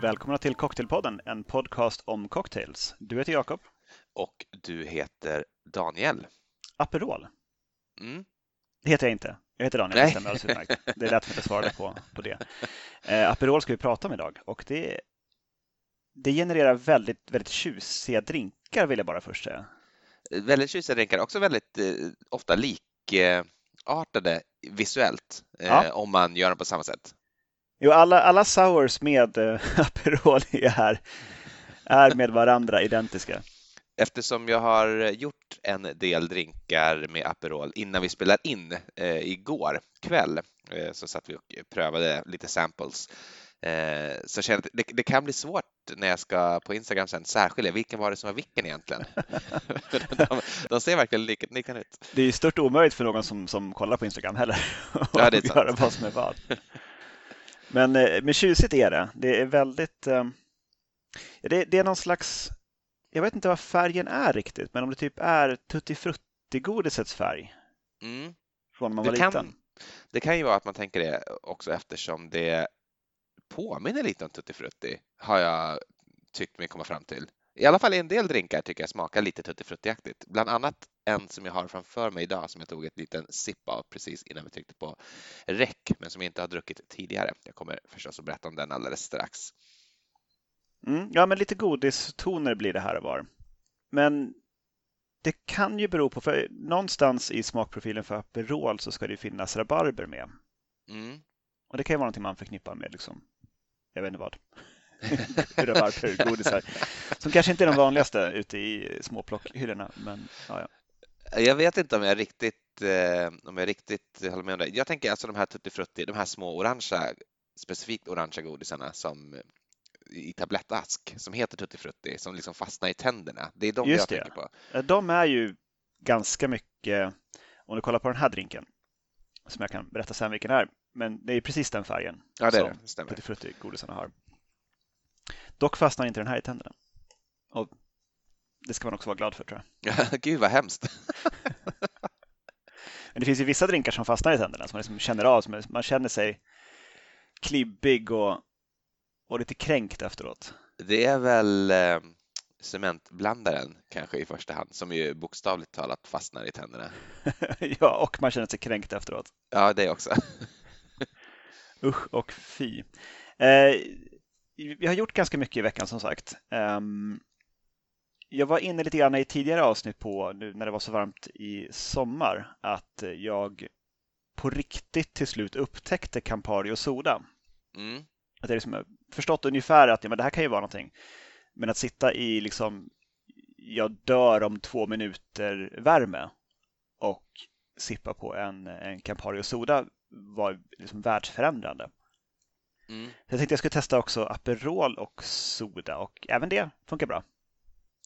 Välkomna till Cocktailpodden, en podcast om cocktails. Du heter Jakob. Och du heter Daniel. Aperol. Mm. Det heter jag inte. Jag heter Daniel, det stämmer alldeles. Det är lätt att svara på, på det. Eh, Aperol ska vi prata om idag och det, det genererar väldigt, väldigt tjusiga drinkar vill jag bara först säga. Väldigt tjusiga drinkar, också väldigt eh, ofta likartade visuellt eh, ja. om man gör dem på samma sätt. Jo, alla, alla sours med äh, Aperol är, är med varandra identiska. Eftersom jag har gjort en del drinkar med Aperol innan vi spelar in eh, igår kväll eh, så satt vi och prövade lite samples. Eh, så känner det, det, kan bli svårt när jag ska på Instagram sen särskilja vilken var det som var vilken egentligen. de, de, ser verkligen likadana ut. Det är stört omöjligt för någon som, som kollar på Instagram heller ja, det är göra vad som är vad. Men, eh, men tjusigt är det. Det är väldigt... Eh, det, det är någon slags... Jag vet inte vad färgen är riktigt, men om det typ är Tutti Frutti-godisets färg. Mm. Från när man var det liten. det kan ju vara att man tänker det också eftersom det påminner lite om Tutti Frutti, har jag tyckt mig komma fram till. I alla fall en del drinkar tycker jag smakar lite Tutti Frutti-aktigt. Bland annat en som jag har framför mig idag som jag tog ett liten sipp av precis innan vi tryckte på räck, men som jag inte har druckit tidigare. Jag kommer förstås att berätta om den alldeles strax. Mm, ja, men lite godistoner blir det här och var. Men det kan ju bero på, för någonstans i smakprofilen för Aperol så ska det finnas rabarber med. Mm. Och det kan ju vara någonting man förknippar med, liksom, jag vet inte vad. rabarbergodisar. Som kanske inte är de vanligaste ute i småplockhyllorna, men ja, ja. Jag vet inte om jag riktigt, eh, om jag riktigt håller med om det. Jag tänker alltså de här Tutti Frutti, de här små orangea, specifikt orangea godisarna som i tablettask som heter Tutti Frutti som liksom fastnar i tänderna. Det är de Just jag det. tänker på. De är ju ganska mycket, om du kollar på den här drinken, som jag kan berätta sen vilken det är, men det är precis den färgen ja, det som. Tutti Frutti-godisarna har. Dock fastnar inte den här i tänderna. Och det ska man också vara glad för tror jag. Gud vad hemskt. Men det finns ju vissa drinkar som fastnar i tänderna som man liksom känner av. Som man känner sig klibbig och, och lite kränkt efteråt. Det är väl eh, cementblandaren kanske i första hand som ju bokstavligt talat fastnar i tänderna. ja, och man känner sig kränkt efteråt. Ja, det också. Usch och fy. Eh, vi har gjort ganska mycket i veckan som sagt. Um, jag var inne lite grann i tidigare avsnitt på, nu när det var så varmt i sommar, att jag på riktigt till slut upptäckte Campari och Soda. Mm. Att jag liksom förstått ungefär att ja, men det här kan ju vara någonting. Men att sitta i liksom, jag dör om två minuter värme och sippa på en, en Campari och Soda var liksom världsförändrande. Mm. Jag tänkte jag skulle testa också Aperol och Soda och även det funkar bra.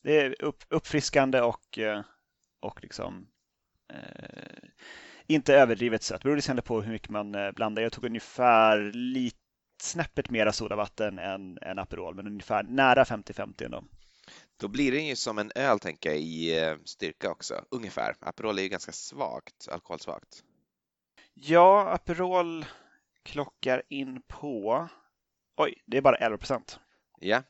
Det är upp, uppfriskande och, eh, och liksom eh, inte överdrivet sött. Det beror lite på hur mycket man eh, blandar. Jag tog ungefär lite snäppet mera sodavatten än, än Aperol, men ungefär nära 50-50 ändå. Då blir den ju som en öl, tänker jag, i eh, styrka också, ungefär. Aperol är ju ganska svagt, alkoholsvagt. Ja, Aperol klockar in på... Oj, det är bara 11 procent. Ja,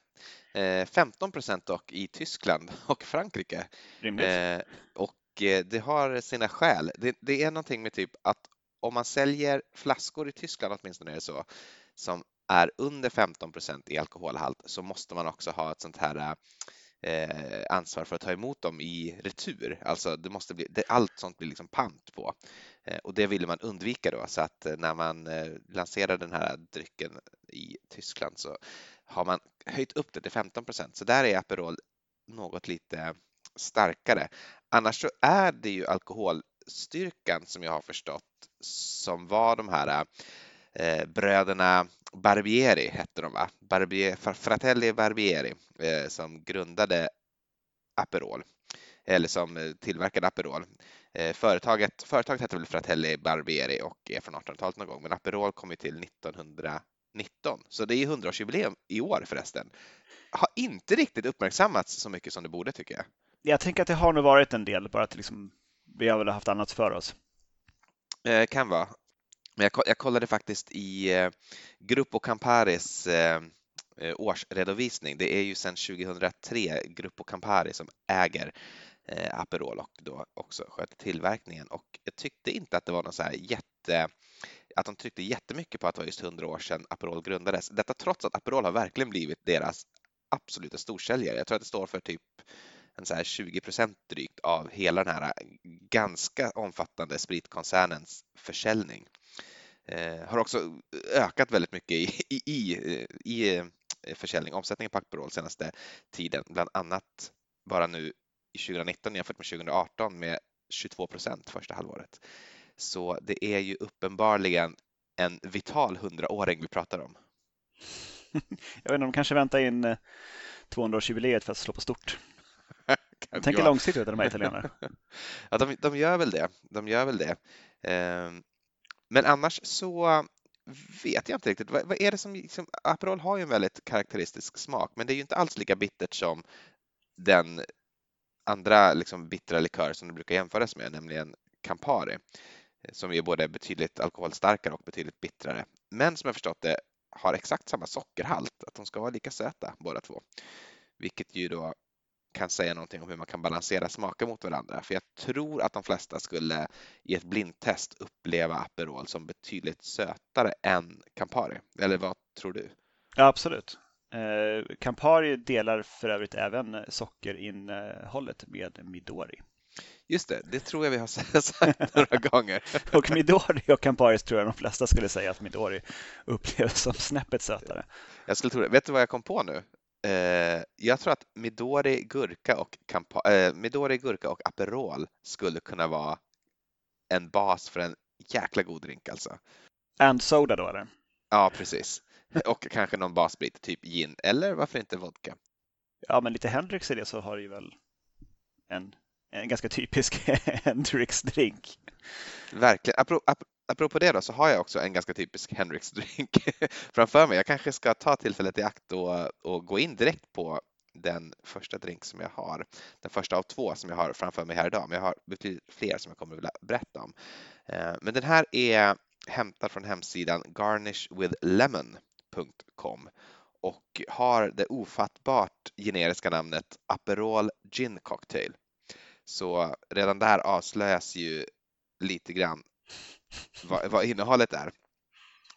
15 eh, procent dock i Tyskland och Frankrike. Rimligt. Eh, och eh, det har sina skäl. Det, det, är någonting med typ att om man säljer flaskor i Tyskland, åtminstone är det så, som är under 15 procent i alkoholhalt så måste man också ha ett sånt här eh, ansvar för att ta emot dem i retur. Alltså det måste bli, det, allt sånt blir liksom pant på Eh, och det ville man undvika då så att eh, när man eh, lanserade den här drycken i Tyskland så har man höjt upp det till 15 procent. Så där är Aperol något lite starkare. Annars så är det ju alkoholstyrkan som jag har förstått som var de här eh, bröderna Barbieri hette de va? Barbier, Fratelli Barbieri eh, som grundade Aperol eller som tillverkade Aperol. Eh, företaget, företaget hette väl Fratelli Barbieri och är från 1800-talet någon gång men Aperol kom ju till 1900 19. Så det är 100-årsjubileum i år förresten. Har inte riktigt uppmärksammats så mycket som det borde tycker jag. Jag tänker att det har nog varit en del, bara att liksom, vi har väl haft annat för oss. Eh, kan vara. Men jag, jag kollade faktiskt i eh, Gruppo Camparis eh, eh, årsredovisning. Det är ju sedan 2003 Gruppo Campari som äger eh, Aperol och då också sköter tillverkningen och jag tyckte inte att det var någon så här jätte att de tryckte jättemycket på att det var just 100 år sedan Aperol grundades. Detta trots att Aperol har verkligen blivit deras absoluta storsäljare. Jag tror att det står för typ en så här 20 procent drygt av hela den här ganska omfattande spritkoncernens försäljning. Eh, har också ökat väldigt mycket i, i, i, i eh, försäljning, omsättningen på Aperol senaste tiden, bland annat bara nu i 2019 jämfört med 2018 med 22 procent första halvåret. Så det är ju uppenbarligen en vital hundraåring vi pratar om. Jag vet inte, de kanske väntar in 200-årsjubileet eh, för att slå på stort. De tänker långsiktigt de här italienarna. ja, de, de, gör väl det. De gör väl det. Ehm, men annars så vet jag inte riktigt. Vad, vad är det som, liksom, Aperol har ju en väldigt karaktäristisk smak, men det är ju inte alls lika bittert som den andra liksom, bittra likör som det brukar jämföras med, nämligen Campari, eh, som är både betydligt alkoholstarkare och betydligt bittrare. Men som jag förstått det har exakt samma sockerhalt, att de ska vara lika söta båda två. Vilket ju då kan säga någonting om hur man kan balansera smaker mot varandra. För jag tror att de flesta skulle i ett blindtest uppleva Aperol som betydligt sötare än Campari. Eller vad tror du? Ja, absolut. Eh, Campari delar för övrigt även sockerinnehållet med Midori. Just det, det tror jag vi har sagt några gånger. och Midori och Campari tror jag de flesta skulle säga att Midori upplevs som snäppet sötare. Jag skulle tro det. Vet du vad jag kom på nu? Eh, jag tror att Midori gurka och, Campa eh, Midori gurka och Aperol skulle kunna vara en bas för en jäkla god drink alltså. And soda då eller? Ja, precis. Och kanske någon bassprit, typ gin eller varför inte vodka? Ja, men lite Hendrix i det så har du ju väl en, en ganska typisk Hendrix-drink. Verkligen. Apropå, apropå det då så har jag också en ganska typisk Hendrix-drink framför mig. Jag kanske ska ta tillfället i akt och, och gå in direkt på den första drink som jag har. Den första av två som jag har framför mig här idag, men jag har betydligt fler som jag kommer att vilja berätta om. Eh, men den här är hämtad från hemsidan garnishwithlemon.com och har det ofattbart generiska namnet Aperol Gin Cocktail. Så redan där avslöjas ju lite grann vad, vad innehållet är.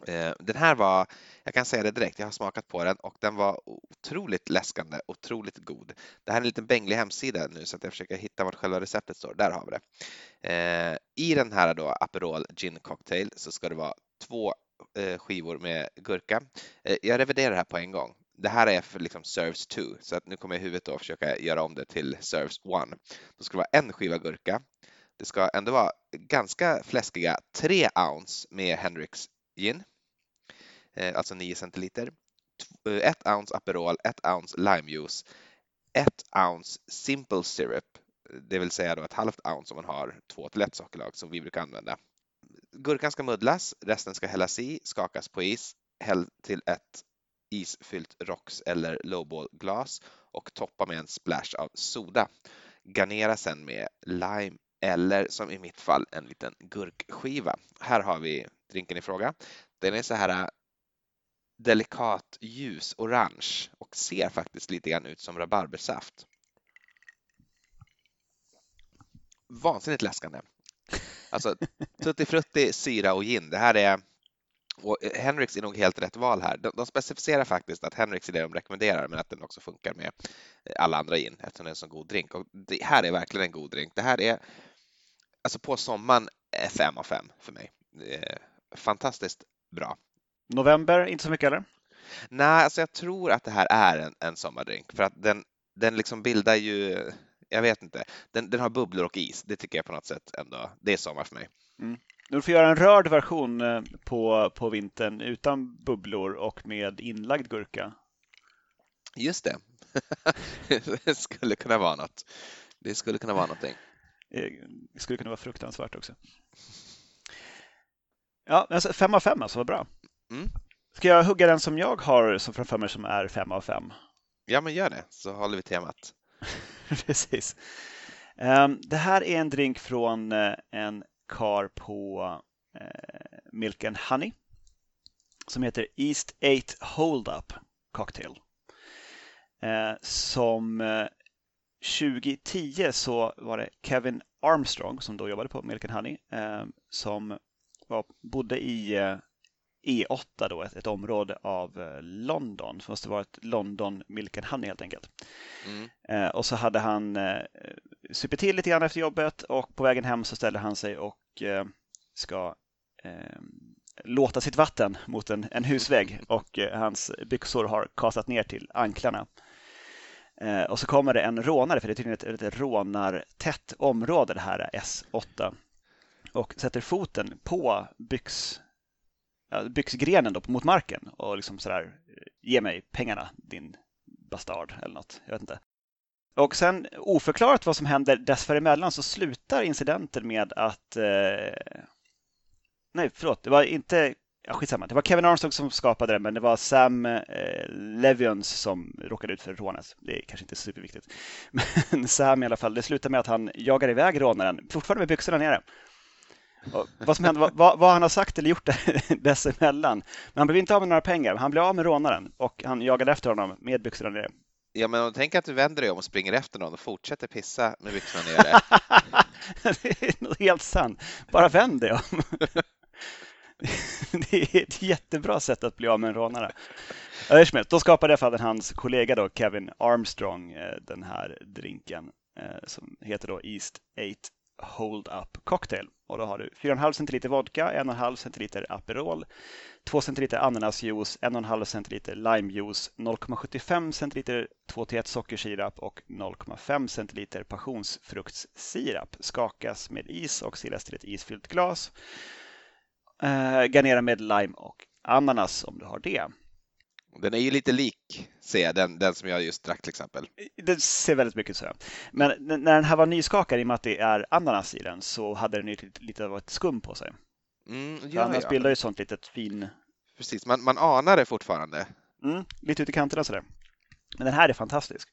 Eh, den här var, jag kan säga det direkt, jag har smakat på den och den var otroligt läskande, otroligt god. Det här är en liten bänglig hemsida nu så att jag försöker hitta vart själva receptet står. Där har vi det. Eh, I den här då Aperol Gin Cocktail så ska det vara två Eh, skivor med gurka. Eh, jag reviderar det här på en gång. Det här är för liksom serves 2 så att nu kommer jag i huvudet att försöka göra om det till serves 1. Då ska det vara en skiva gurka. Det ska ändå vara ganska fläskiga 3 ounce med Hendrix gin, eh, alltså 9 centiliter. 1 ounce Aperol, 1 ounce limejuice, 1 ounce simple syrup, det vill säga då ett halvt ounce om man har 2 till 1 sockerlag som vi brukar använda. Gurkan ska muddlas, resten ska hällas i, skakas på is, häll till ett isfyllt rocks eller lowball-glas och toppa med en splash av soda. Garnera sen med lime eller som i mitt fall en liten gurkskiva. Här har vi drinken i fråga. Den är så här äh, delikat ljus orange och ser faktiskt lite grann ut som rabarbersaft. Vansinnigt läskande. Alltså tutti frutti, syra och gin. Det här är och Henriks är nog helt rätt val här. De, de specificerar faktiskt att Henriks är det de rekommenderar men att den också funkar med alla andra gin eftersom det är en så god drink. Och det här är verkligen en god drink. Det här är alltså på sommaren fem av fem för mig. fantastiskt bra. November, inte så mycket eller? Nej, alltså jag tror att det här är en, en sommardrink för att den, den liksom bildar ju, jag vet inte, den, den har bubblor och is. Det tycker jag på något sätt ändå, det är sommar för mig. Mm. Du får göra en rörd version eh, på, på vintern utan bubblor och med inlagd gurka. Just det. det skulle kunna vara något. Det skulle kunna vara någonting. Det skulle kunna vara fruktansvärt också. Ja, alltså fem av fem alltså, vad bra. Mm. Ska jag hugga den som jag har som framför mig som är fem av fem? Ja, men gör det så håller vi temat. Precis. Um, det här är en drink från uh, en kar på uh, Milk and Honey som heter East 8 Hold Up cocktail. Uh, som 2010 så var det Kevin Armstrong som då jobbade på Milk and Honey som var, bodde i E8 då, ett, ett område av eh, London. Det måste vara ett London Milk and Honey helt enkelt. Mm. Eh, och så hade han eh, supit till lite grann efter jobbet och på vägen hem så ställer han sig och eh, ska eh, låta sitt vatten mot en, en husvägg och eh, hans byxor har kastat ner till anklarna. Eh, och så kommer det en rånare, för det är tydligen ett, ett rånartätt område det här S8 och sätter foten på byx byxgrenen då, mot marken och liksom sådär eh, ge mig pengarna din bastard eller något. Jag vet inte. Och sen oförklarat vad som händer dessföremellan så slutar incidenten med att eh... Nej, förlåt, det var inte Ja, skitsamma. Det var Kevin Armstrong som skapade det, men det var Sam eh, Levions som råkade ut för rånet. Det är kanske inte superviktigt. Men Sam i alla fall, det slutar med att han jagar iväg rånaren, fortfarande med byxorna nere. Vad som hände, vad, vad, han har sagt eller gjort dessemellan. Men han blev inte av med några pengar. Han blev av med rånaren och han jagade efter honom med byxorna nere. Ja, men tänk att du vänder dig om och springer efter någon och fortsätter pissa med byxorna nere. det är helt sant. Bara vänd dig om. det är ett jättebra sätt att bli av med en rånare. Då skapade i alla fall hans kollega då, Kevin Armstrong eh, den här drinken eh, som heter då East 8 Hold Up Cocktail. Och då har du 4,5 centiliter vodka, 1,5 centiliter Aperol, 2 centiliter ananasjuice, 1,5 centiliter limejuice, 0,75 centiliter 2-1 sockersirap och 0,5 centiliter passionsfruktssirap. Skakas med is och silas till ett isfyllt glas. Eh, garnera med lime och ananas om du har det. Den är ju lite lik, ser jag, den, den som jag just drack till exempel. Det ser väldigt mycket så Men när den här var nyskakad, i och med att det är ananas i den, så hade den ju lite, lite av ett skum på sig. Mm, ja, annars ja. bildar ju sånt litet fin... Precis, man, man anar det fortfarande. Mm, lite ut i kanterna sådär. Men den här är fantastisk.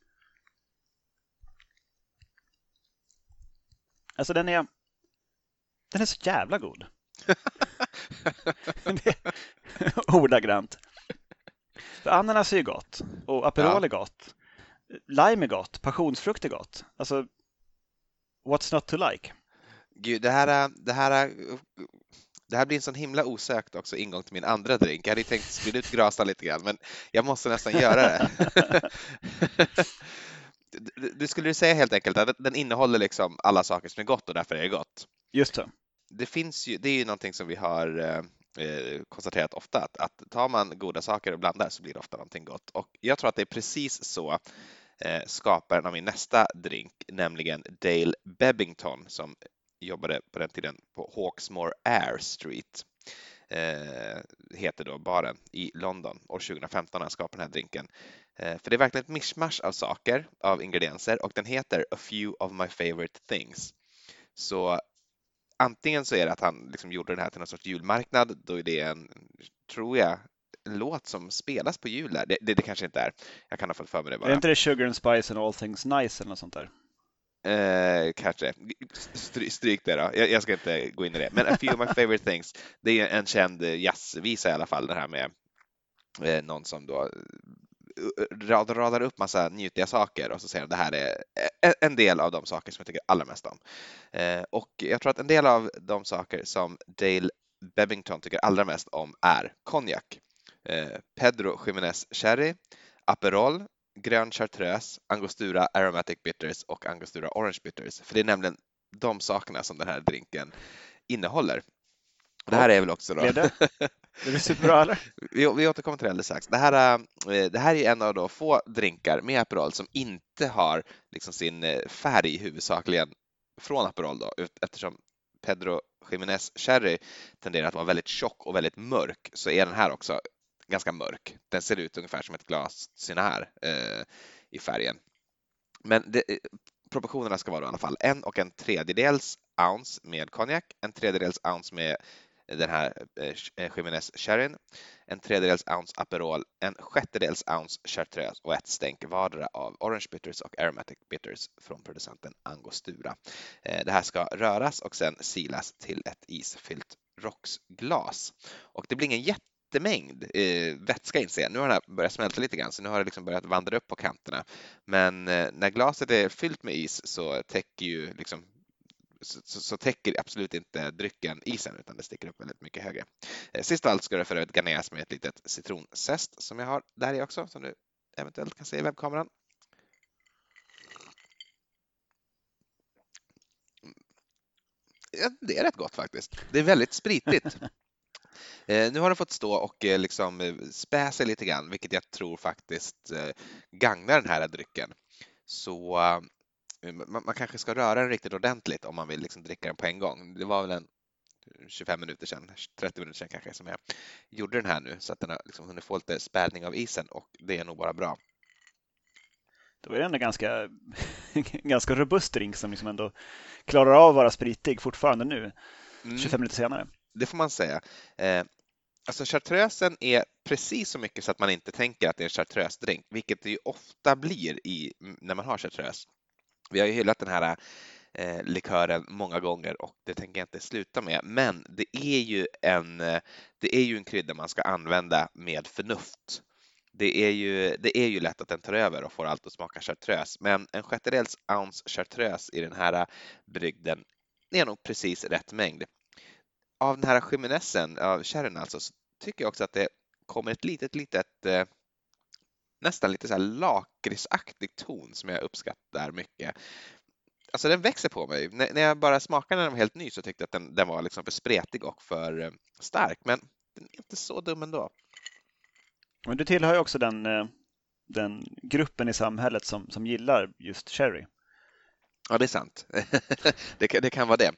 Alltså den är... Den är så jävla god. Ordagrant. För ananas är ju gott och Aperol ja. är gott. Lime är gott, passionsfrukt är gott. Alltså, what's not to like? Gud, det här, det här, det här blir en sån himla osökt också ingång till min andra drink. Jag hade tänkt sprida ut grasan lite grann, men jag måste nästan göra det. du skulle säga helt enkelt att den innehåller liksom alla saker som är gott och därför är det gott. Just det. Det finns ju, det är ju någonting som vi har eh, konstaterat ofta att, att tar man goda saker och blandar så blir det ofta någonting gott. Och jag tror att det är precis så eh, skaparen av min nästa drink, nämligen Dale Bebbington som jobbade på den tiden på Hawksmoor Air Street eh, heter då baren i London år 2015 när han skapade den här drinken. Eh, för det är verkligen ett mischmasch av saker, av ingredienser och den heter A few of my favorite things. Så antingen så är det att han liksom gjorde det här till någon sorts julmarknad, då är det en, tror jag, låt som spelas på jul där. Det, det, det kanske inte är. Jag kan ha fått för mig det bara. Är inte det Sugar and Spice and All Things Nice eller något sånt där? Eh, kanske. Stry, stryk det då. Jag, jag, ska inte gå in i det. Men A few of my favorite things. Det är en känd jazzvisa i alla fall, det här med eh, någon som då radar upp massa njutiga saker och så säger de det här är e-, en del av de saker som jag tycker allra mest om. Eh, och jag tror att en del av de saker som Dale Bevington tycker allra mest om är konjak. Eh, Pedro Jiménez Sherry, Aperol, grön chartreuse, Angostura Aromatic Bitters och Angostura Orange Bitters. För det är nämligen de sakerna som den här drinken innehåller. Det här är väl också då... Är det? Är det superbra eller? vi, vi återkommer till det alldeles strax. Det här, eh, det här är en av de få drinkar med Aperol som inte har liksom sin eh, färg huvudsakligen från Aperol då, eftersom Pedro Jiménez Cherry tenderar att vara väldigt tjock och väldigt mörk så är den här också ganska mörk. Den ser ut ungefär som ett glas här eh, i färgen. Men det, eh, proportionerna ska vara i alla fall en och en tredjedels ounce med konjak, en tredjedels ounce med den här eh, eh Jiménez Sherryn, en tredjedels ounce Aperol, en sjättedels ounce Chartreuse och ett stänk vardera av Orange Bitters och Aromatic Bitters från producenten Angostura. Eh, det här ska röras och sen silas till ett isfyllt rocksglas. Och det blir ingen jättemängd eh, vätska inser jag. Nu har den här börjat smälta lite grann så nu har det liksom börjat vandra upp på kanterna. Men eh, när glaset är fyllt med is så täcker ju liksom så, så, täcker absolut inte drycken isen utan det sticker upp väldigt mycket högre. Eh, sist av allt ska det för övrigt garneras med ett litet citronzest som jag har där i också som du eventuellt kan se i webbkameran. Ja, det är rätt gott faktiskt. Det är väldigt spritigt. Eh, nu har den fått stå och eh, liksom spä sig lite grann, vilket jag tror faktiskt gagnar den här drycken. Så man, kanske ska röra den riktigt ordentligt om man vill liksom dricka den på en gång. Det var väl en 25 minuter sedan, 30 minuter sedan kanske, som jag gjorde den här nu så att den har liksom hunnit få lite spädning av isen och det är nog bara bra. Då är det ändå ganska, ganska robust drink som liksom ändå klarar av att vara spritig fortfarande nu, mm. 25 minuter senare. Det får man säga. Eh, alltså chartreusen är precis så mycket så att man inte tänker att det är en chartreusdrink, vilket det ju ofta blir i, när man har chartreuse. Vi har ju hyllat den här eh, likören många gånger och det tänker jag inte sluta med. Men det är ju en, det är ju en krydda man ska använda med förnuft. Det är, ju, det är ju lätt att den tar över och får allt att smaka chartreuse, men en sjättedels ounce chartreuse i den här eh, brygden är nog precis rätt mängd. Av den här chiminessen, av sherryn alltså, så tycker jag också att det kommer ett litet, litet eh, nästan lite så här lakritsaktig ton som jag uppskattar mycket. Alltså den växer på mig. N när jag bara smakade den var helt ny så tyckte jag att den, den var liksom för spretig och för eh, stark, men den är inte så dum ändå. Men du tillhör ju också den, eh, den gruppen i samhället som, som gillar just sherry. Ja, det är sant. det, kan, det kan vara det.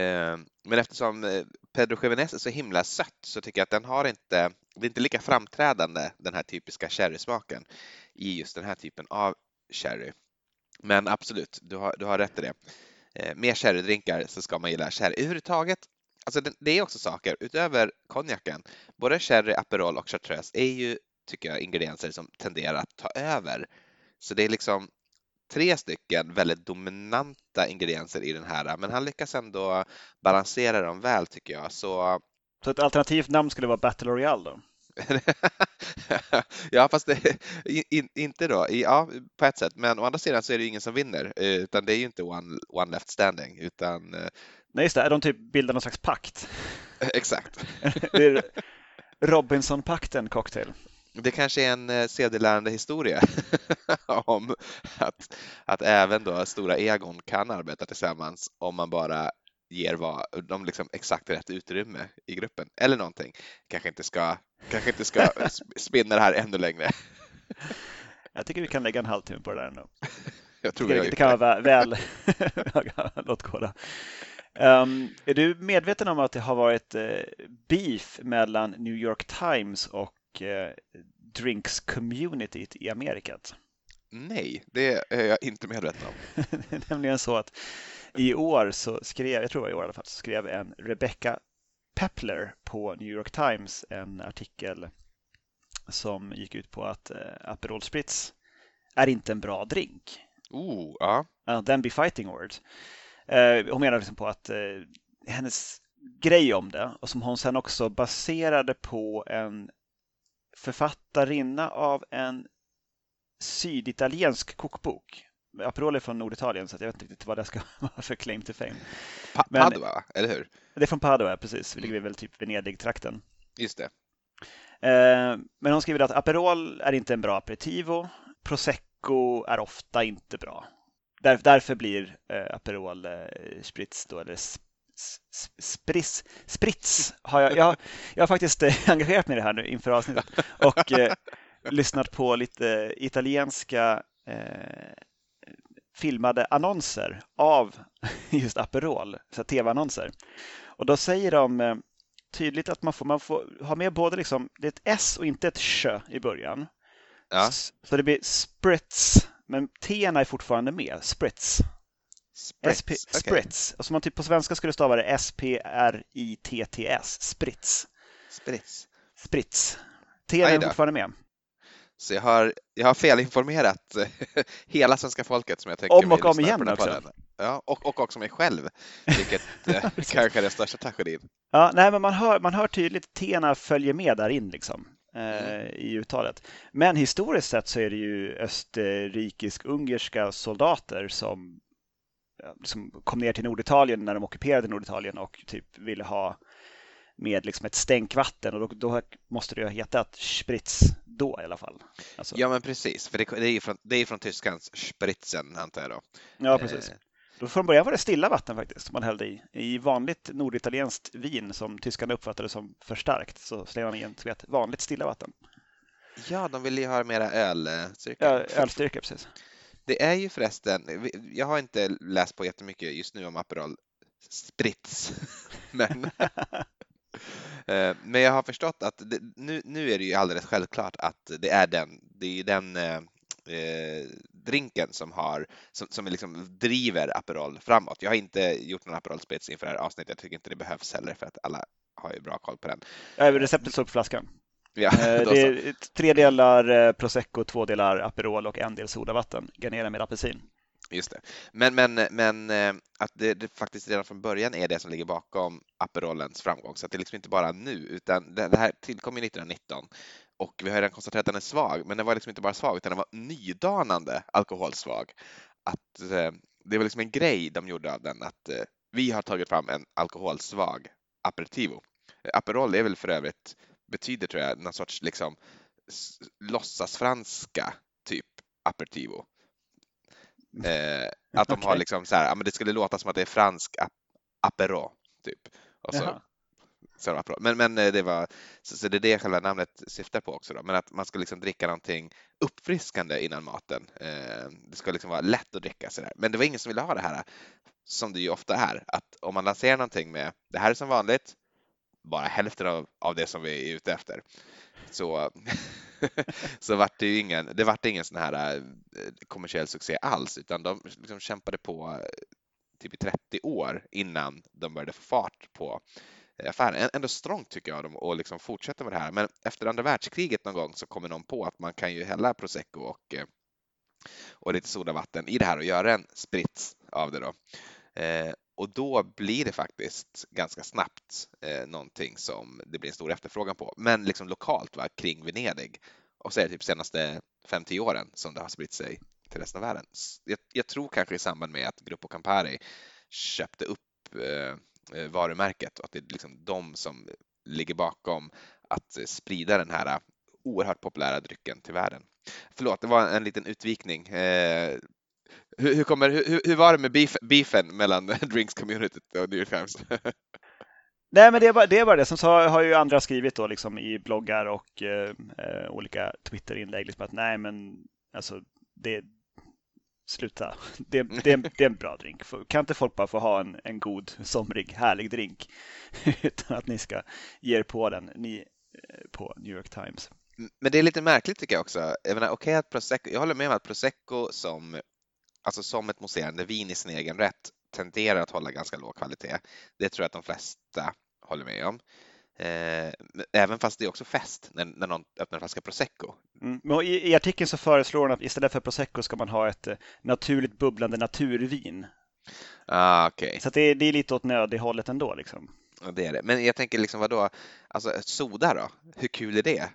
Eh, men eftersom eh, Pedro Jiménez är så himla sött så tycker jag att den har inte, det är inte lika framträdande den här typiska sherrysmaken i just den här typen av sherry. Men absolut, du har, du har rätt i det. Eh, med sherrydrinkar så ska man gilla sherry. Överhuvudtaget, alltså det, det är också saker utöver konjaken. Både sherry, Aperol och chartreuse är ju, tycker jag, ingredienser som tenderar att ta över. Så det är liksom tre stycken väldigt dominanta ingredienser i den här, men han lyckas ändå balansera dem väl tycker jag. Så, så ett alternativt namn skulle vara Battle Royale då? ja, fast det, in, inte då. Ja, på ett sätt. Men å andra sidan så är det ingen som vinner, utan det är ju inte one, one left standing, utan... Eh, Nej, just det. De typ bildar någon slags pakt? Exakt. Robinson-pakten cocktail. Det kanske är en eh, sedelärande historia om att, att även då stora egon kan arbeta tillsammans om man bara ger vad, de liksom exakt rätt utrymme i gruppen eller någonting. Kanske inte ska, kanske inte ska spinna det här ännu längre. Jag tycker vi kan lägga en halvtimme på det där ändå. Jag tror det, det kan vara väl, låt då. Um, är du medveten om att det har varit uh, beef mellan New York Times och uh, drinks communityt i Amerikat? Nej, det är jag inte medveten om. det är nämligen så att i år så skrev, jag tror det var i år i alla fall, så skrev en Rebecca Pepler på New York Times en artikel som gick ut på att eh, Aperol Spritz är inte en bra drink. Oh, ja. Uh, den be fighting words. Eh, hon menar liksom på att eh, hennes grej om det och som hon sen också baserade på en författarinna av en syditaliensk kokbok Aperol är från Norditalien så jag vet inte riktigt vad det ska vara för claim to fame. Pa Men, Padua, eller hur? Det är från Padua, precis. Vi ligger väl typ Venedig-trakten. Just det. Eh, men hon skriver att Aperol är inte en bra aperitivo. Prosecco är ofta inte bra. Där, därför blir eh, Aperol eh, Spritz då, eller Spritz, Spritz har jag, jag, jag har faktiskt engagerat mig i det här nu inför avsnittet och eh, lyssnat på lite italienska eh, filmade annonser av just Aperol, tv-annonser. Och då säger de eh, tydligt att man får, man får ha med både liksom, det är ett S och inte ett sjö i början. Ja. Så det blir spritz, men T är fortfarande med, spritz. Spritz, SP, okay. spritz. Alltså man typ på svenska skulle stava det S-P-R-I-T-T-S, spritz. Spritz. Spritz. T är fortfarande med. Så jag har, jag har felinformerat hela svenska folket som jag tänker Om och om igen också. Ja, och, och också mig själv, vilket eh, kanske är den största tragedin. Ja, nej, men man hör, man hör tydligt Tena följer med där in liksom, eh, mm. i uttalet. Men historiskt sett så är det ju österrikisk-ungerska soldater som, som kom ner till Norditalien när de ockuperade Norditalien och typ ville ha med liksom ett stänkvatten och då, då måste det ju ha hetat Spritz då i alla fall. Alltså. Ja men precis, för det, det är ju från, det är från tyskans Spritzen antar jag då. Ja precis. Eh. Då från början var det stilla vatten faktiskt man hällde i. I vanligt norditalienskt vin som tyskarna uppfattade som för starkt så slängde man i ett vanligt stilla vatten. Ja, de ville ju ha mera ölstyrka. Ja, ölstyrka, precis. Det är ju förresten, jag har inte läst på jättemycket just nu om Aperol Spritz, men Eh, men jag har förstått att det, nu, nu är det ju alldeles självklart att det är den, det är den eh, eh, drinken som, har, som, som liksom driver Aperol framåt. Jag har inte gjort någon Aperol Spritz inför det här avsnittet. Jag tycker inte det behövs heller för att alla har ju bra koll på den. receptet står på flaskan. Ja, det är tre delar prosecco, två delar Aperol och en del sodavatten. Garnera med apelsin. Just det. Men, men, men eh, att det, det, faktiskt redan från början är det som ligger bakom Aperollens framgång. Så att det är liksom inte bara nu, utan det, det här tillkom 1919 och vi har redan konstaterat att den är svag, men den var liksom inte bara svag, utan den var nydanande alkoholsvag. Att eh, det var liksom en grej de gjorde av den, att eh, vi har tagit fram en alkoholsvag aperitivo. Aperol är väl för övrigt, betyder tror jag, någon sorts liksom låtsasfranska typ aperitivo. Eh, att de okay. har liksom så här, ja, men det skulle låta som att det är fransk ap apero, typ. Och så, så men, men eh, det var, så, så, det är det själva namnet syftar på också då, men att man ska liksom dricka någonting uppfriskande innan maten. Eh, det ska liksom vara lätt att dricka sådär. Men det var ingen som ville ha det här, som det ju ofta är, att om man lanserar någonting med det här är som vanligt, bara hälften av, av det som vi är ute efter. Så så vart det ju ingen, det vart ingen sån här eh, kommersiell succé alls, utan de liksom kämpade på eh, typ i 30 år innan de började få fart på eh, affären. Ändå strångt tycker jag dem att liksom fortsätta med det här. Men efter andra världskriget någon gång så kommer någon på att man kan ju hälla prosecco och, och lite sodavatten i det här och göra en sprits av det då. Och då blir det faktiskt ganska snabbt eh, någonting som det blir en stor efterfrågan på. Men liksom lokalt va, kring Venedig. Och så är det typ senaste 5-10 åren som det har spritt sig till resten av världen. Jag, jag tror kanske i samband med att Gruppo Campari köpte upp eh, eh varumärket och att det är liksom de som ligger bakom att eh, sprida den här oerhört populära drycken till världen. Förlåt, det var en liten utvikning. Eh, hur, hur, kommer, hur, hur var det med beef, beefen mellan drinks community och New York Times? Nej, men det är bara det. Är bara det. Som så har ju andra skrivit då liksom i bloggar och eh, eh, olika Twitter-inlägg liksom att nej, men alltså det sluta. Det, det, det, är en bra drink. Kan inte folk bara få ha en, en god, somrig, härlig drink utan att ni ska ge er på den, ni eh, på New York Times? Men det är lite märkligt tycker jag också. Jag menar, okay, att Prosecco, jag håller med om att Prosecco som alltså som ett mousserande vin i sin egen rätt tenderar att hålla ganska låg kvalitet. Det tror jag att de flesta håller med om. Eh, även fast det är också fest när, när någon öppnar en flaska prosecco. Mm. I, I, artikeln så föreslår de att istället för prosecco ska man ha ett eh, naturligt bubblande naturvin. Ah, okay. Så det, det, är lite åt nöd ändå. Liksom. Ja, det är det. Men jag tänker liksom vadå, alltså soda då? Hur kul är det?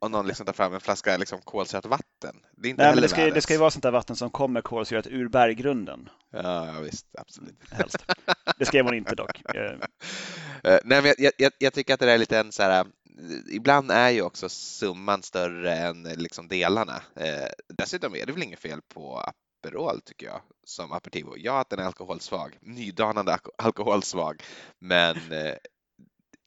Om någon liksom tar fram en flaska liksom kolsyrat vatten. Det, är inte Nej, men det, ska, det ska ju vara sånt där vatten som kommer kolsyrat ur berggrunden. Ja, visst, absolut. Helst. Det skrev hon inte dock. Nej, men jag, jag, jag, tycker att det där är lite en så här, ibland är ju också summan större än liksom delarna. Eh, dessutom är det väl inget fel på Aperol tycker jag som aperitivo. Ja, att den är alkoholsvag, nydanande alkoholsvag, men eh,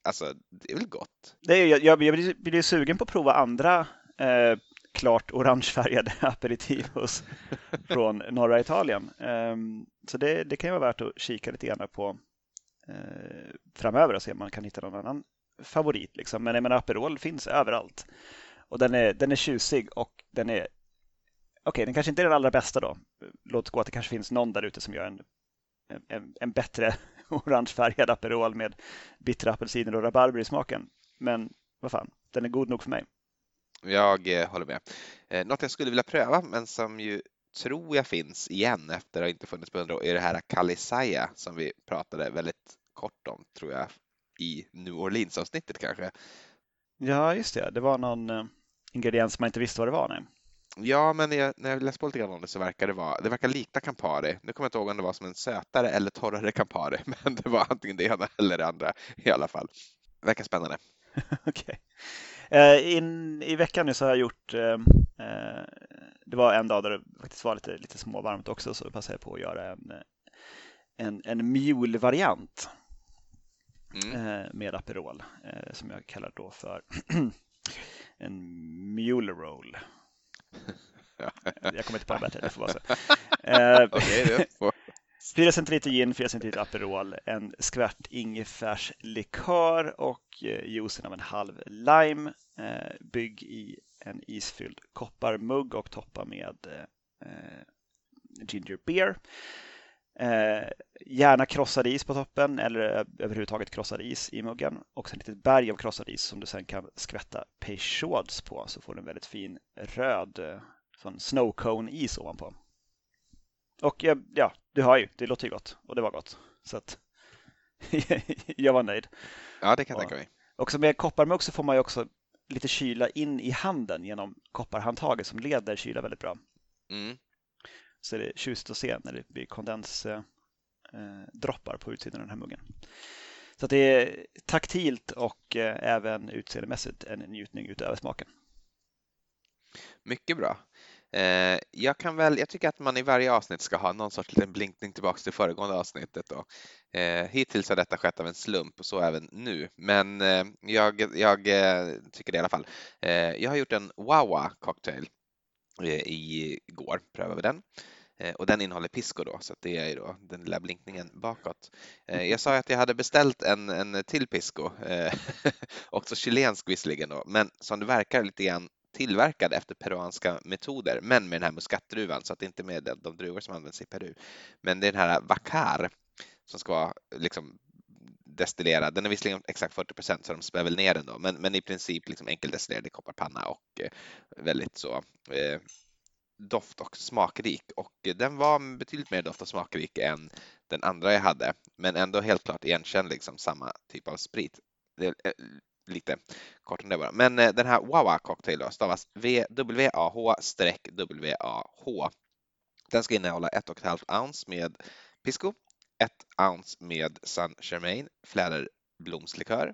alltså, det är väl gott? Det är, jag, jag, blir, blir sugen på att prova andra eh, klart orangefärgade aperitivos från norra Italien. Um, så det, det, kan ju vara värt att kika lite grann på uh, framöver och se om man kan hitta någon annan favorit. Liksom. Men jag menar, Aperol finns överallt. Och den är, den är tjusig och den är Okej, okay, den kanske inte är den allra bästa då. Låt gå att det kanske finns någon där ute som gör en, en, en bättre orangefärgad Aperol med bittra apelsiner och rabarber i smaken. Men vad fan, den är god nog för mig. jag eh, håller med. Eh, något jag skulle vilja pröva, men som ju tror jag finns igen efter att ha inte funnits på hundra år, är det här Kalisaya som vi pratade väldigt kort om, tror jag, i New Orleans-avsnittet kanske. Ja, just det. Det var någon eh, ingrediens man inte visste vad det var. Nej. Ja, men jag, när jag läste på lite grann om det så verkar det vara, det verkar likna Campari. Nu kommer jag inte ihåg om det var som en sötare eller torrare Campari, men det var antingen det ena eller det andra i alla fall. Verkar spännande. Okej. Okay. In, I veckan nu så har jag gjort, eh, eh, det var en dag där det faktiskt var lite, lite småvarmt också, så passade jag på att göra en, en, en mule-variant mm. eh, med Aperol eh, som jag kallar då för en mule roll. jag kommer inte på en bättre, det får vara så. Eh, okay, 4 centiliter gin, 4 centiliter Aperol, en skvätt ingefärslikör och eh, juicen av en halv lime. Eh, bygg i en isfylld kopparmugg och toppa med eh, ginger beer. Eh, gärna krossad is på toppen eller överhuvudtaget krossad is i muggen och sen ett litet berg av krossad is som du sen kan skvätta Peychauds på så får du en väldigt fin röd sån snow cone is ovanpå. Och ja, du har ju, det låter ju gott och det var gott. Så att jag var nöjd. Ja, det kan jag tänka mig. Och med kopparmugg så får man ju också lite kyla in i handen genom kopparhandtaget som leder kyla väldigt bra. Mm. Så är det tjusigt att se när det blir kondensdroppar på utsidan av den här muggen. Så det är taktilt och eh, även utseendemässigt en njutning utöver smaken. Mycket bra. Eh, jag kan väl, jag tycker att man i varje avsnitt ska ha någon sorts liten blinkning tillbaks till föregående avsnittet. Då. Eh, hittills har detta skett av en slump och så även nu, men jag, jag tycker det i alla fall. Jag har gjort en Wawa cocktail igår, prövade den. Och den innehåller pisco då, så det är ju då den lilla blinkningen bakåt. Jag sa att jag hade beställt en, en till pisco, också chilensk visserligen då, men som det verkar lite grann tillverkad efter peruanska metoder, men med den här muskatdruvan, så att det inte är med de druvor som används i Peru. Men det är den här Vacar som ska vara liksom destillerad. Den är visserligen exakt 40 procent så de spär väl ner den då, men, men i princip liksom enkeldestillerad i kopparpanna och eh, väldigt så eh, doft och smakrik och den var betydligt mer doft och smakrik än den andra jag hade, men ändå helt klart igenkännlig som samma typ av sprit. Det är eh, lite kort om det bara. Men eh, den här Wawa cocktail då, stavas W-A-H-W-A-H. Den ska innehålla 1,5 ounce med pisco, 1 ounce med San Germain fläderblomslikör,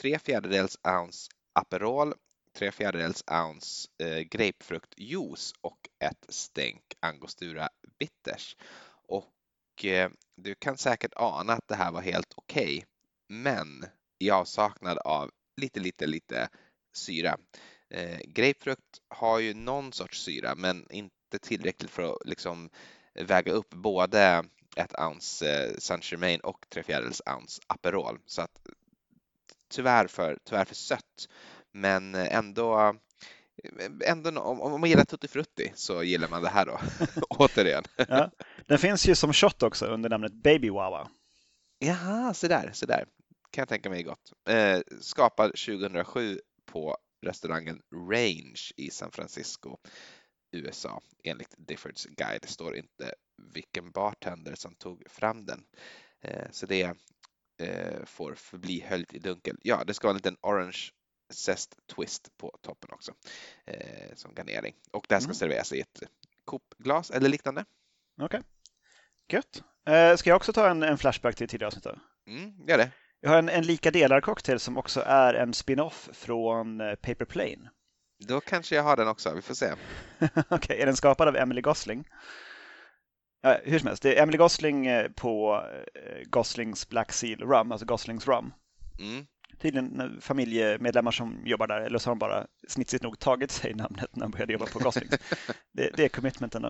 3 fjärdedels ounce Aperol, tre fjärdedels ounce eh, grapefruktjuice och ett stänk Angostura bitters. Och eh, du kan säkert ana att det här var helt okej, okay, men i avsaknad av lite, lite, lite syra. Eh, grapefrukt har ju någon sorts syra men inte tillräckligt för att liksom väga upp både ett ounce eh, Saint Germain och tre fjärdedels ounce Aperol. Så att tyvärr för, tyvärr för sött. Men ändå, ändå om, man gillar Tutti Frutti så gillar man det här då, återigen. Ja, den finns ju som shot också under namnet Baby Wawa. Jaha, så där, så där kan jag tänka mig gott. Eh, skapad 2007 på restaurangen Range i San Francisco, USA. Enligt Diffords guide det står inte vilken bartender som tog fram den. Eh, så det eh, får förbli höljt i dunkel. Ja, det ska vara en liten orange zest twist på toppen också eh, som garnering. Och det här ska mm. serveras i ett kopglas eller liknande. Okej, okay. gött. Eh, ska jag också ta en, en flashback till tidigare avsnitt? Mm, gör det. Jag har en, en lika delar cocktail som också är en spin-off från eh, Paper Plane. Då kanske jag har den också, vi får se. Okej, okay, är den skapad av Emily Gosling? Ja, hur som helst, det är Emily Gosling eh, på eh, Goslings Black Seal Rum, alltså Goslings Rum. Mm. Tydligen familjemedlemmar som jobbar där, eller så har de bara snitsigt nog tagit sig namnet när de började jobba på Goslings. det, det är commitmenten.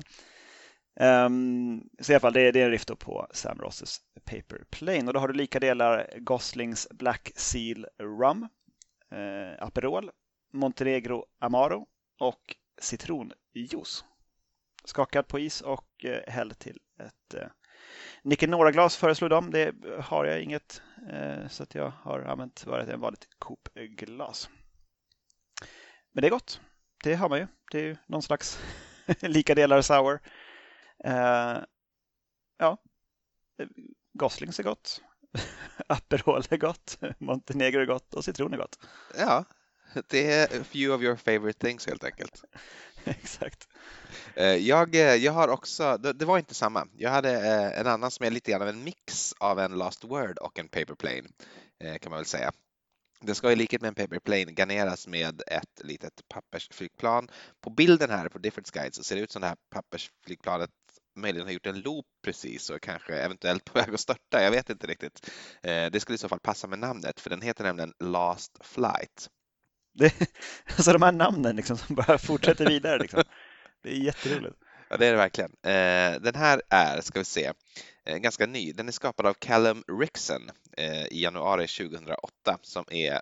Um, så i alla fall, det det är en riff på Sam Rosses Paper Plane. Och då har du lika delar Goslings Black Seal Rum, eh, Aperol, Montenegro Amaro och citronjuice. Skakad på is och eh, häll till ett eh, Nicanora-glas föreslog de. Det har jag inget, eh, så att jag har använt bara ett vanligt Coop-glas. men det är gott. Det har man ju. Det är ju någon slags lika delar sour. Eh, ja, Goslings är gott. Aperol är gott. Montenegro är gott och citron är gott. Ja, det är a few of your favorite things helt enkelt. Exakt. Eh, jag, eh, jag har också, det, var inte samma. Jag hade eh, en annan som är lite grann av en mix av en Last Word och en Paper Plane kan man väl säga. Den ska i likhet med en paper plane garneras med ett litet pappersflygplan. På bilden här på Different Guide så ser det ut som det här pappersflygplanet möjligen har gjort en loop precis och kanske eventuellt på väg att störta. Jag vet inte riktigt. Det skulle i så fall passa med namnet för den heter nämligen Last Flight. Det, alltså de här namnen liksom som bara fortsätter vidare. Liksom. Det är jätteroligt. Ja, det är det verkligen. Eh, den här är, ska vi se, eh, ganska ny. Den är skapad av Callum Rickson eh, i januari 2008 som är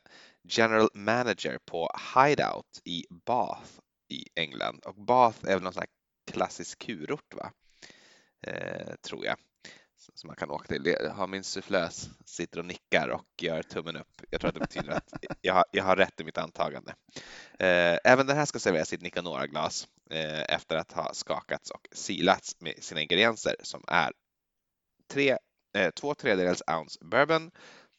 General Manager på Hideout i Bath i England. Och Bath är väl någon sån här klassisk kurort, va? Eh, tror jag. Som man kan åka till. Har min sufflös sitter och nickar och gör tummen upp. Jag tror att det betyder att jag har, jag har rätt i mitt antagande. Eh, även den här ska serveras i ett Nicanora-glas eh, efter att ha skakats och silats med sina ingredienser som är tre, eh, två tredjedels ounce bourbon,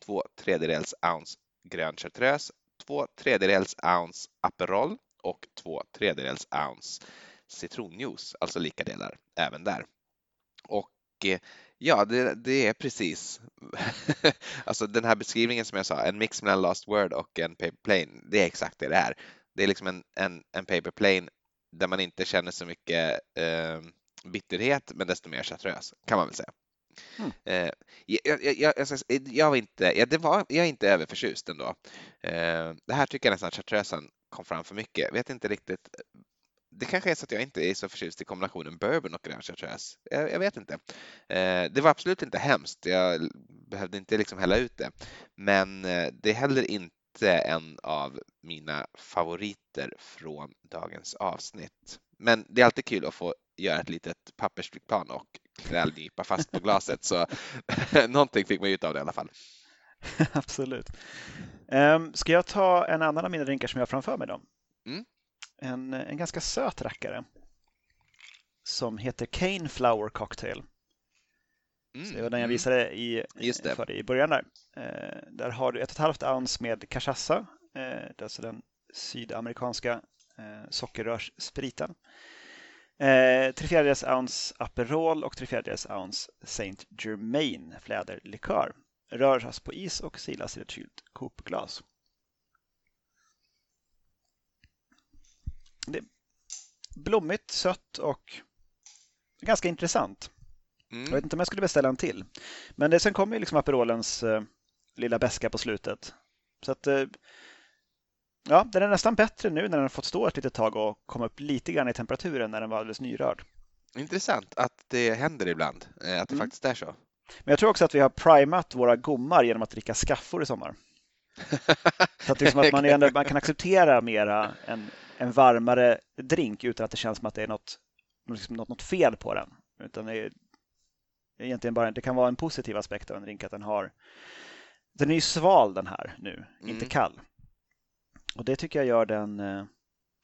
två tredjedels ounce grön chartreuse, två tredjedels ounce Aperol och två tredjedels ounce citronjuice, alltså lika delar även där. Och eh, ja, det, det är precis, alltså den här beskrivningen som jag sa, en mix mellan Last Word och en Paper Plane, det är exakt det det är. Det är liksom en, en, en Paper Plane där man inte känner så mycket eh, bitterhet, men desto mer chartreuse, kan man väl säga. Mm. Eh, jag, jag, jag, jag, var inte, ja, det var, jag är inte överförtjust ändå. Eh, det här tycker jag nästan att chartreusen kom fram för mycket. Jag vet inte riktigt. Det kanske är så att jag inte är så förtjust i kombinationen bourbon och grön chartreuse. Jag, jag, vet inte. Eh, det var absolut inte hemskt. Jag behövde inte liksom hälla ut det. Men det är heller inte en av mina favoriter från dagens avsnitt. Men det är alltid kul att få göra ett litet pappersflygplan och knälnypa fast på glaset. Så någonting fick man ut av det i alla fall. Absolut. Um, ska jag ta en annan av mina drinkar som jag har framför mig då? Mm. En, en ganska söt rackare som heter Cane Flower Cocktail. Mm. Så det var den jag mm. visade i, för dig i början där. Uh, där har du ett och ett halvt ounce med cachaça, uh, det är alltså den sydamerikanska uh, sockerrörsspriten. Eh, tre fjärdedels ounce Aperol och tre fjärdedels ounce Saint Germain fläderlikör. Röras på is och silas i ett kylt kopglas. Det är blommigt, sött och ganska intressant. Mm. Jag vet inte om jag skulle beställa en till. Men det, sen kommer liksom Aperolens eh, lilla beska på slutet. Så att eh, Ja, den är nästan bättre nu när den har fått stå ett litet tag och komma upp lite grann i temperaturen när den var alldeles nyrörd. Intressant att det händer ibland, eh, att det mm. faktiskt är så. Men jag tror också att vi har primat våra gommar genom att dricka skaffor i sommar. så att, liksom att man, ändå, man, kan acceptera mera en, en varmare drink utan att det känns som att det är något, liksom något, något fel på den. Utan det, är, egentligen bara, det kan vara en positiv aspekt av en drink att den har den är ju sval den här nu, mm. inte kall. Och det tycker jag gör den, eh,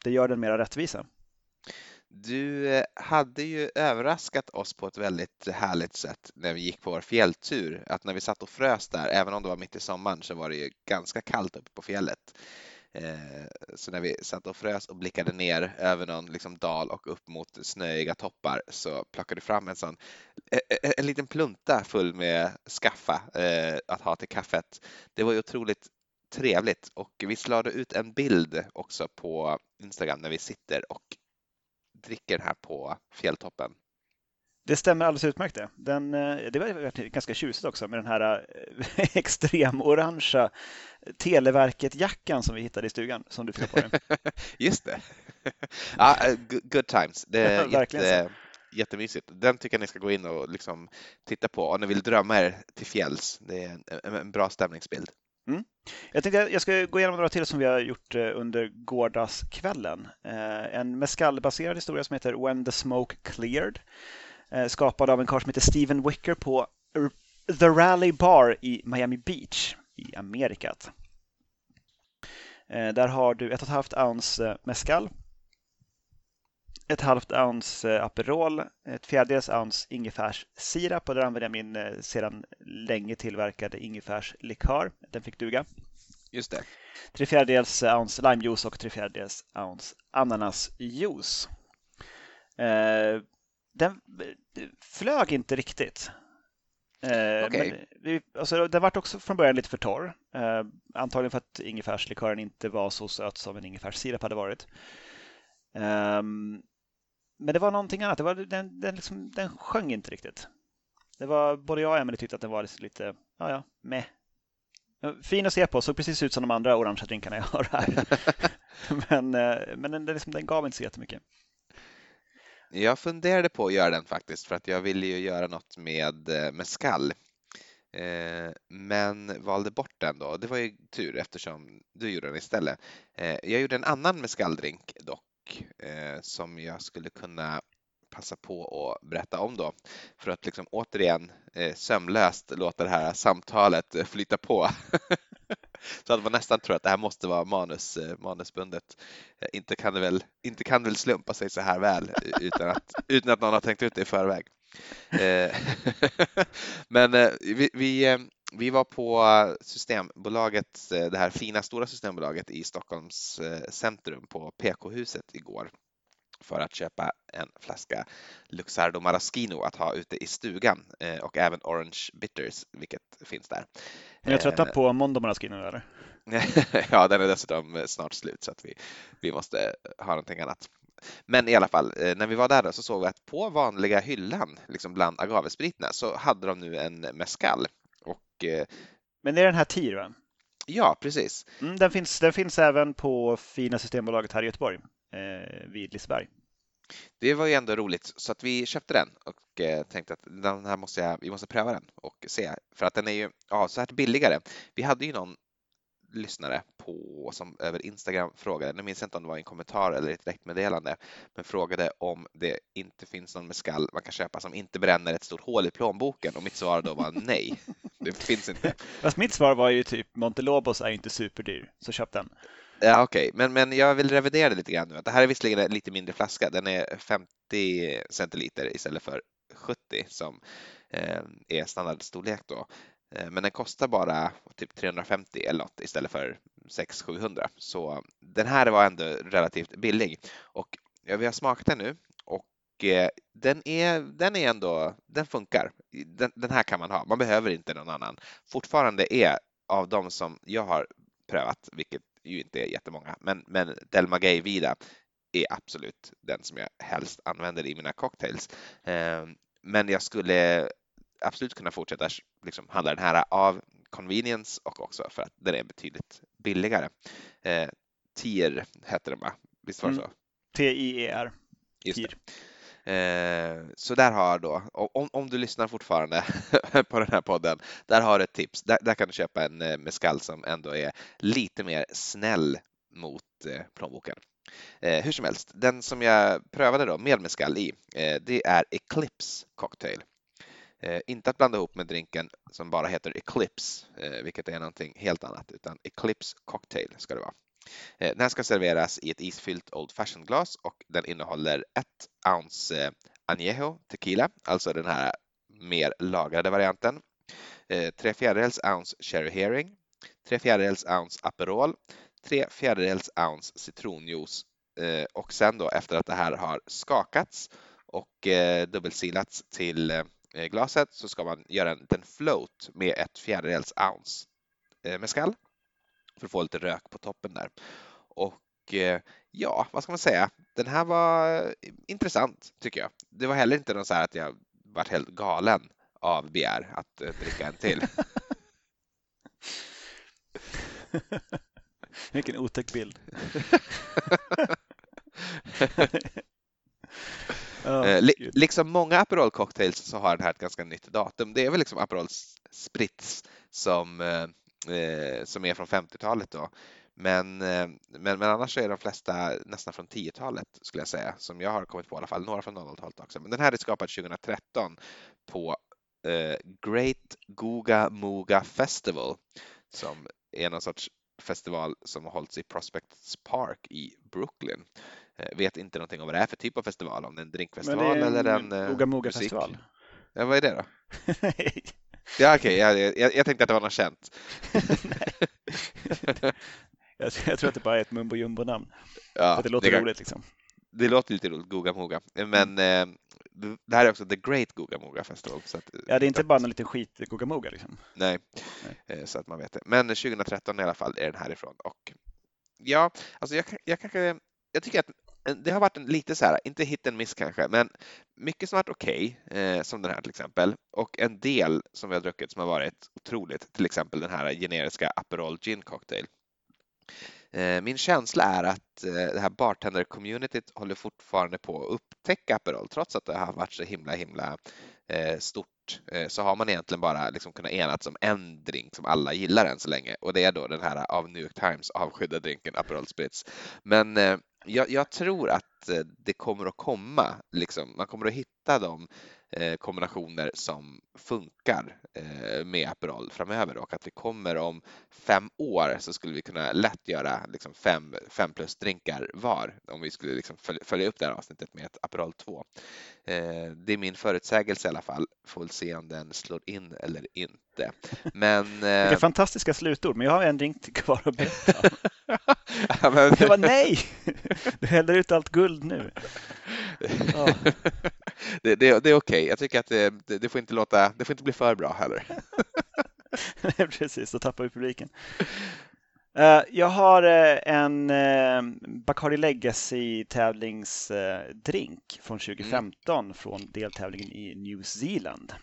det gör den mera rättvisa. Du eh, hade ju överraskat oss på ett väldigt härligt sätt när vi gick på vår fjälltur. Att när vi satt och frös där, även om det var mitt i sommaren, så var det ju ganska kallt uppe på fjället. Eh, så när vi satt och frös och blickade ner över någon liksom dal och upp mot snöiga toppar så plockade du fram en sån eh, eh, en liten plunta full med skaffa eh, att ha till kaffet. Det var ju otroligt trevligt och vi slade ut en bild också på Instagram när vi sitter och dricker här på fjälltoppen. Det stämmer alldeles utmärkt det. Den, eh, det var ganska tjusigt också med den här eh, extremorangea Televerket-jackan som vi hittade i stugan som du fick på dig. Just det. ja, eh, good times. Det är jätte, jättemysigt. Den tycker jag ni ska gå in och liksom titta på om ni vill drömma er till fjälls. Det är en, en bra stämningsbild. Mm. Jag tänkte jag ska gå igenom några till som vi har gjort eh, under gårdagskvällen. Eh, en mescalbaserad historia som heter When the Smoke Cleared. Eh, skapad av en karl som heter Steven Wicker på The Rally Bar i Miami Beach i Amerikat. Eh, där har du ett och ett halvt ounce eh, mescal, ett halvt ounce Aperol, ett fjärdedels ounce ingefärssirap och där använder jag min sedan länge tillverkade ingefärslikör. Den fick duga. Just det. Tre fjärdedels ounce limejuice och tre fjärdedels ounce ananasjuice. Eh, den flög inte riktigt. Eh, vi, alltså, den vart också från början lite för torr. Eh, antagligen för att ingefärslikören inte var så söt som en ingefärssirap hade varit. Ehm, men det var någonting annat. Det var, den, den, liksom, den sjöng inte riktigt. Det var, både jag och Emelie tyckte att den var lite, ja ja, med. Fin att se på, såg precis ut som de andra orangea drinkarna jag har här. men eh, men den, den, liksom, den gav inte så jättemycket. Jag funderade på att göra den faktiskt för att jag ville ju göra något med eh, med mescal. Eh, Men valde bort den då. Det var ju tur eftersom du gjorde den istället. Eh, Jag gjorde en annan mescaldrink dock eh, som jag skulle kunna passa på att berätta om då för att liksom återigen eh, sömlöst låta det här samtalet flyta på. Så att man nästan tror att det här måste vara manus, eh, manusbundet. Eh, inte kan, det väl, inte kan det väl slumpa sig så här väl eh, utan att, utan att någon har tänkt ut det i förväg. Men vi, vi, vi var på Systembolaget, det här fina stora Systembolaget i Stockholms centrum på PK-huset igår för att köpa en flaska Luxardo Maraschino att ha ute i stugan eh, och även Orange Bitters, vilket finns där. Är jag tröttnat Eh, på Mondo Maraschino eller? ja, den är dessutom eh, snart slut så att vi, vi måste ha någonting annat. Men i alla fall, när vi var där då så såg vi att på vanliga hyllan, liksom bland agavespriterna, så hade de nu en mescal. Och Men det är den här TIR va? ja, precis. Mm, den, finns, den finns även på fina Systembolaget här i Göteborg, eh, vid Liseberg. Det var ju ändå roligt så att vi köpte den och eh, tänkte att den här måste jag, vi måste pröva den och se för att den är ju avsevärt billigare. Vi hade ju någon lyssnare på som över Instagram frågade, nu minns jag inte om det var en kommentar eller ett direktmeddelande, men frågade om det inte finns någon mescal man kan köpa som inte bränner ett stort hål i plånboken och mitt svar då var nej, det finns inte. Fast mitt svar var ju typ Montelobos är inte superdyr, så köp den. Ja, okej, men, men jag vill revidera det lite grann nu. Det här är visserligen en lite mindre flaska. Den är 50 centiliter istället för 70 som eh, är standardstorlek då. Eh, men den kostar bara typ 350 eller något istället för 600-700. Så den här var ändå relativt billig. Och ja, vi har smakat den nu och eh, den är, den är ändå, den funkar. Den, den här kan man ha. Man behöver inte någon annan. Fortfarande är av de som jag har prövat, vilket ju inte är jättemånga, men, men Delma Gay Vida är absolut den som jag helst använder i mina cocktails. Eh, Men jag skulle absolut kunna fortsätta liksom, handla den här av convenience och också för att den är betydligt billigare. Eh, Tier hette den va? Visst var det Mm. så? T-I-E-R. Just det. Eh, så där har då, om, om du lyssnar fortfarande på den här podden, där har du ett tips. Där, där kan du köpa en eh, mescal som ändå är lite mer snäll mot eh, plånboken. Eh, hur som helst, den som jag prövade då med mescal i, eh, det är Eclipse Cocktail. Eh, inte att blanda ihop med drinken som bara heter Eclipse, eh, vilket är någonting helt annat, utan Eclipse Cocktail ska det vara. Eh, den här ska serveras i ett isfyllt Old Fashion glas och den innehåller ett ounce eh, añejo tequila, alltså den här mer lagrade varianten. Eh, tre fjärdedels ounce cherry herring, tre fjärdedels ounce Aperol, tre fjärdedels ounce citronjuice och sen då efter att det här har skakats och dubbelsilats till glaset så ska man göra en liten float med ett fjärdedels ounce mescal för att få lite rök på toppen där. Och eh, ja, vad ska man säga? Den här var intressant tycker jag. Det var heller inte någon så här att jag vart helt galen av begär att eh, dricka en till. Vilken otäck bild. Eh, gud. liksom många Aperol cocktails så har den här ett ganska nytt datum. Det är väl liksom Aperol Spritz som, eh, som är från 50-talet då. Men, eh, men, men annars är de flesta nästan från 10-talet skulle jag säga, som jag har kommit på i alla fall. Några från 00-talet också. Men den här är skapad 2013 på eh, Great Guga Muga Festival som är någon sorts festival som har hållits i Prospects Park i Brooklyn. Eh, vet inte någonting om vad det är för typ av festival, om det är en drinkfestival eller en eh, Oga Moga festival. Ja, vad är det då? ja, okej, okay, jag, jag, jag, tänkte att det var något känt. jag, jag, tror att det bara är ett mumbo jumbo namn. Ja, det låter det roligt liksom. Det låter lite roligt, Goga Moga. Men mm. eh, det här är också The Great Goga Moga Festival. Så att, ja, det är inte bara någon liten skit Goga Moga liksom. Nej, Nej, eh, så att man vet det. Men 2013 i alla fall är den härifrån och ja, alltså jag, jag kanske, jag tycker att det har varit en lite så här, inte hit and miss kanske, men mycket som varit okej, okay, eh, som den här till exempel, och en del som vi har druckit som har varit otroligt, till exempel den här generiska Aperol Gin Cocktail. Eh, min känsla är att eh, det här bartender-communityt håller fortfarande på att upptäcka Aperol trots att det har varit så himla himla eh, stort eh, så har man egentligen bara liksom kunnat enas om en drink som alla gillar än så länge och det är då den här av New York Times avskydda drinken Aperol Spritz. Men eh, jag, jag, tror att eh, det kommer att komma, liksom, man kommer att hitta de Eh, kombinationer som funkar eh, med Aperol framöver och att vi kommer om fem år så skulle vi kunna lätt göra liksom fem, fem plus drinkar var om vi skulle liksom följa upp det här avsnittet med ett Aperol 2. Eh, det är min förutsägelse i alla fall. Får väl se om den slår in eller inte. Men, Vilka fantastiska slutord, men jag har en drink kvar att berätta. ja, men... Jag bara, nej! Du häller ut allt guld nu. Ja. det, det, det, är okej. Okay. Jag tycker att det, det, får inte låta, det får inte bli för bra heller. Precis, då tappar vi publiken. Uh, jag har uh, en Bacardi Legacy tävlingsdrink från 2015 mm. från deltävlingen i New Zealand.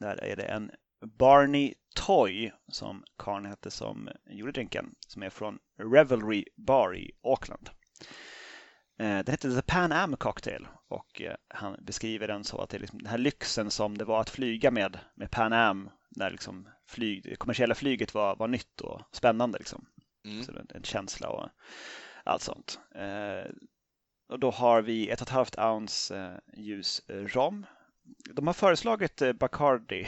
Där är det en Barney Toy som Karn hette som gjorde drinken som är från Revelry Bar i Auckland. Eh, den heter The Pan Am Cocktail och eh, han beskriver den så att det är liksom den här lyxen som det var att flyga med, med Pan Am när liksom flyg, det kommersiella flyget var, var nytt och spännande. Liksom. Mm. Så en, en, känsla och allt sånt. Eh, och då har vi ett och ett halvt ounce ljus rom. De har föreslagit Bacardi.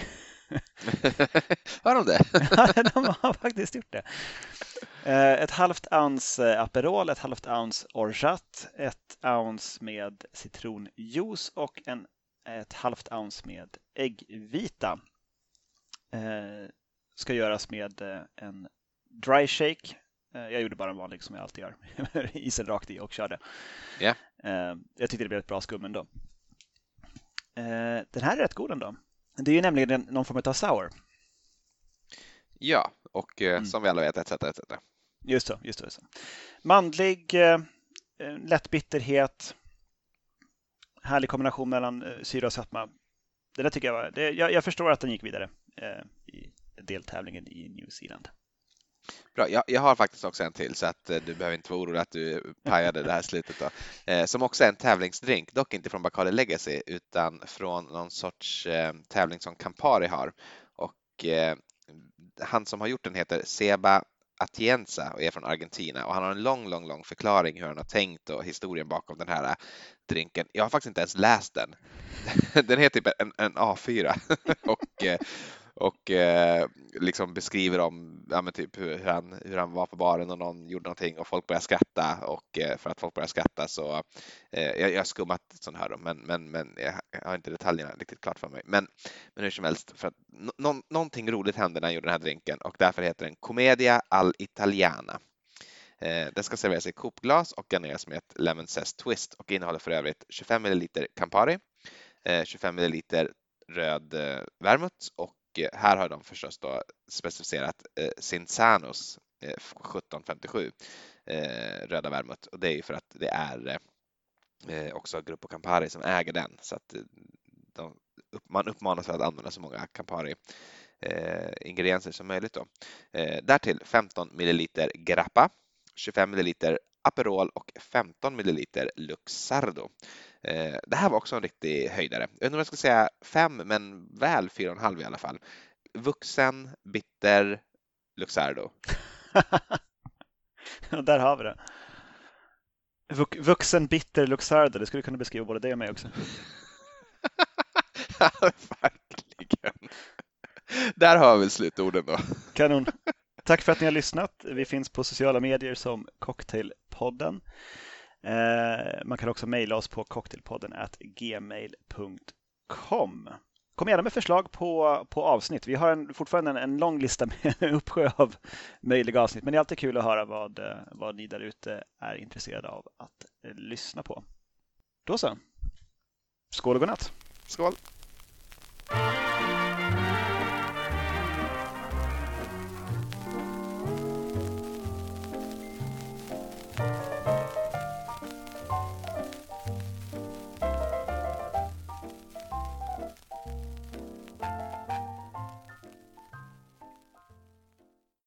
har de det? de har faktiskt gjort det. Eh, ett halvt ounce eh, Aperol, ett halvt ounce Orgeat, ett ounce med citronjuice och en, ett halvt ounce med äggvita. Eh, ska göras med en dry shake. Jag gjorde bara en vanlig som jag alltid gör. Isen rakt i och körde. Yeah. Jag tyckte det blev ett bra skum ändå. Den här är rätt god ändå. Det är ju nämligen någon form av sour. Ja, och mm. som vi alla vet, etc. etc. Just det, just det. Just det. Mandlig, eh, eh, lätt bitterhet, härlig kombination mellan eh, syra och sötma. Det där tycker jag var, det, jag, jag, förstår att den gick vidare eh, i deltävlingen i New Zealand. Bra, jag, jag, har faktiskt också en till så att eh, du behöver inte vara orolig att du pajade det här slutet då. Eh, som också är en tävlingsdrink, dock inte från Bacardi Legacy utan från någon sorts eh, tävling som Campari har. Och eh, han som har gjort den heter Seba Atienza och är från Argentina och han har en lång, lång, lång förklaring hur han har tänkt och historien bakom den här drinken. Jag har faktiskt inte ens läst den. Den heter typ en, en A4 och och eh, liksom beskriver om ja, men typ hur, han, hur han var på baren och någon gjorde någonting och folk började skratta och eh, för att folk började skratta så eh, jag, jag har skummat sånt här då, men, men, men jag har inte detaljerna riktigt klart för mig. Men, men hur som helst, för att no, någonting roligt hände när han gjorde den här drinken och därför heter den Commedia all'Italiana. Eh, den ska serveras i kopglas och garneras med ett lemon zest twist och innehåller för övrigt 25 ml Campari, eh, 25 ml röd eh, vermouth och Eh, här har de förstås då specificerat eh, Cinzanos eh, 1757 eh, röda vermouth och det är ju för att det är eh, också Gruppo Campari som äger den så att eh, de, man uppmanas att använda så många Campari eh, ingredienser som möjligt. Då. därtill 15 milliliter grappa, 25 milliliter Aperol och 15 milliliter Luxardo. Eh, det här var också en riktig höjdare. Jag inte om jag ska säga fem, men väl fyra och en halv i alla fall. Vuxen, bitter, Luxardo. Där har vi det. Vuxen, bitter, Luxardo. Det skulle kunna beskriva både dig och mig också. Verkligen. Där har vi slutorden då. Kanon. Tack för att ni har lyssnat. Vi finns på sociala medier som Cocktailpodden. Eh, man kan också mejla oss på cocktailpodden gmail.com. Kom gärna med förslag på, på avsnitt. Vi har en, fortfarande en, en lång lista med en uppsjö av möjliga avsnitt, men det är alltid kul att höra vad, eh, vad ni där ute är intresserade av att eh, lyssna på. Då så. Skål och godnatt! Skål!